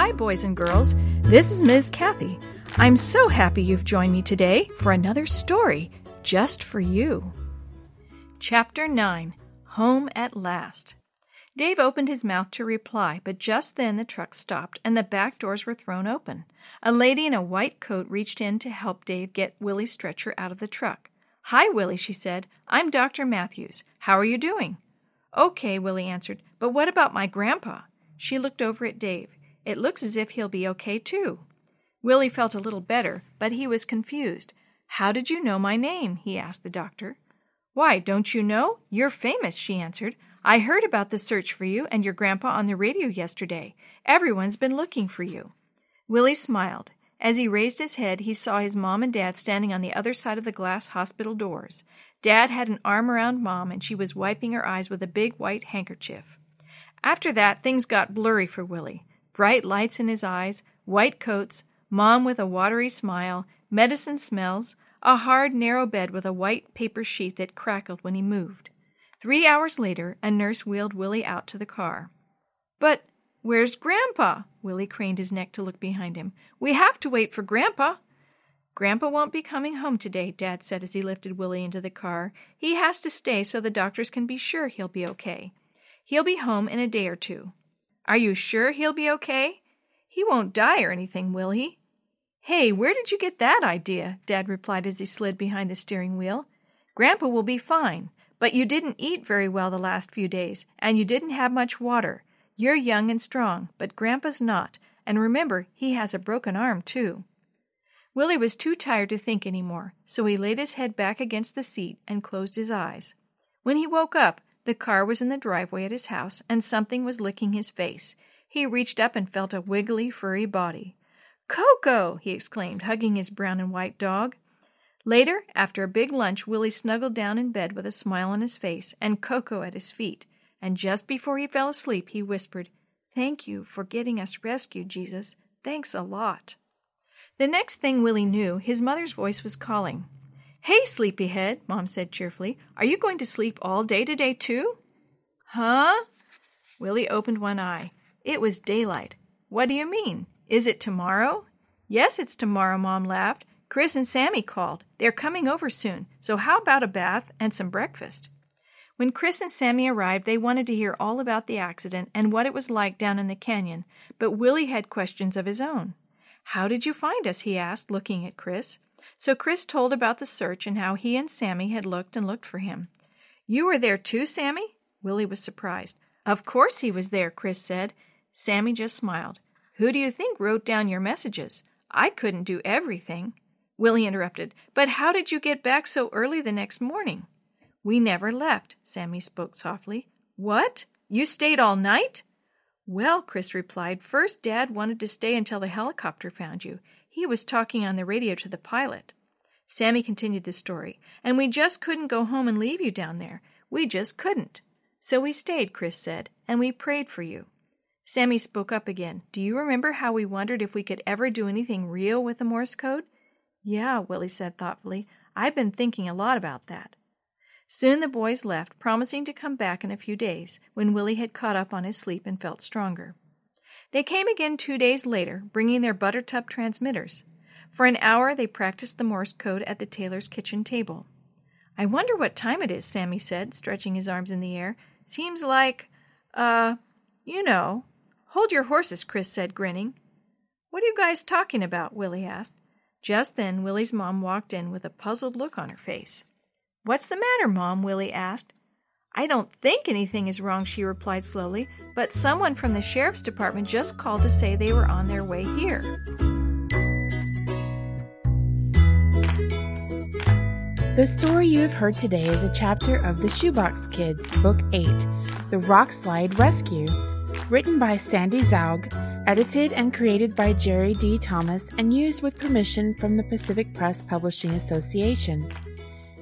Hi, boys and girls. This is Ms. Kathy. I'm so happy you've joined me today for another story just for you. Chapter 9 Home at Last. Dave opened his mouth to reply, but just then the truck stopped and the back doors were thrown open. A lady in a white coat reached in to help Dave get Willie's stretcher out of the truck. Hi, Willie, she said. I'm Dr. Matthews. How are you doing? Okay, Willie answered, but what about my grandpa? She looked over at Dave. It looks as if he'll be okay, too. Willie felt a little better, but he was confused. How did you know my name? he asked the doctor. Why, don't you know? You're famous, she answered. I heard about the search for you and your grandpa on the radio yesterday. Everyone's been looking for you. Willie smiled. As he raised his head, he saw his mom and dad standing on the other side of the glass hospital doors. Dad had an arm around mom, and she was wiping her eyes with a big white handkerchief. After that, things got blurry for Willie. Bright lights in his eyes, white coats, mom with a watery smile, medicine smells, a hard, narrow bed with a white paper sheet that crackled when he moved. Three hours later, a nurse wheeled Willie out to the car. But where's Grandpa? Willie craned his neck to look behind him. We have to wait for Grandpa. Grandpa won't be coming home today, Dad said as he lifted Willie into the car. He has to stay so the doctors can be sure he'll be okay. He'll be home in a day or two. Are you sure he'll be okay? He won't die or anything, will he? Hey, where did you get that idea? Dad replied as he slid behind the steering wheel. Grandpa will be fine, but you didn't eat very well the last few days, and you didn't have much water. You're young and strong, but Grandpa's not, and remember, he has a broken arm, too. Willie was too tired to think any more, so he laid his head back against the seat and closed his eyes. When he woke up, the car was in the driveway at his house, and something was licking his face. He reached up and felt a wiggly, furry body. Coco! he exclaimed, hugging his brown and white dog. Later, after a big lunch, Willie snuggled down in bed with a smile on his face and Coco at his feet, and just before he fell asleep, he whispered, Thank you for getting us rescued, Jesus. Thanks a lot. The next thing Willie knew, his mother's voice was calling. Hey, sleepyhead, Mom said cheerfully. Are you going to sleep all day today, too? Huh? Willie opened one eye. It was daylight. What do you mean? Is it tomorrow? Yes, it's tomorrow, Mom laughed. Chris and Sammy called. They're coming over soon, so how about a bath and some breakfast? When Chris and Sammy arrived, they wanted to hear all about the accident and what it was like down in the canyon, but Willie had questions of his own. How did you find us? he asked, looking at Chris. So Chris told about the search and how he and Sammy had looked and looked for him. You were there too, Sammy? Willie was surprised. Of course he was there, Chris said. Sammy just smiled. Who do you think wrote down your messages? I couldn't do everything. Willie interrupted. But how did you get back so early the next morning? We never left, Sammy spoke softly. What? You stayed all night? Well, Chris replied, first Dad wanted to stay until the helicopter found you. He was talking on the radio to the pilot. Sammy continued the story. And we just couldn't go home and leave you down there. We just couldn't. So we stayed, Chris said, and we prayed for you. Sammy spoke up again. Do you remember how we wondered if we could ever do anything real with the Morse code? Yeah, Willie said thoughtfully. I've been thinking a lot about that. Soon the boys left, promising to come back in a few days, when Willie had caught up on his sleep and felt stronger. They came again two days later, bringing their Buttertub transmitters. For an hour they practiced the Morse code at the Taylor's kitchen table. I wonder what time it is, Sammy said, stretching his arms in the air. Seems like, uh, you know, Hold your horses, Chris said, grinning. What are you guys talking about? Willie asked. Just then, Willie's mom walked in with a puzzled look on her face. What's the matter, Mom? Willie asked. I don't think anything is wrong, she replied slowly, but someone from the sheriff's department just called to say they were on their way here. The story you have heard today is a chapter of The Shoebox Kids, Book 8 The Rock Slide Rescue Written by Sandy Zaugg, edited and created by Jerry D. Thomas, and used with permission from the Pacific Press Publishing Association.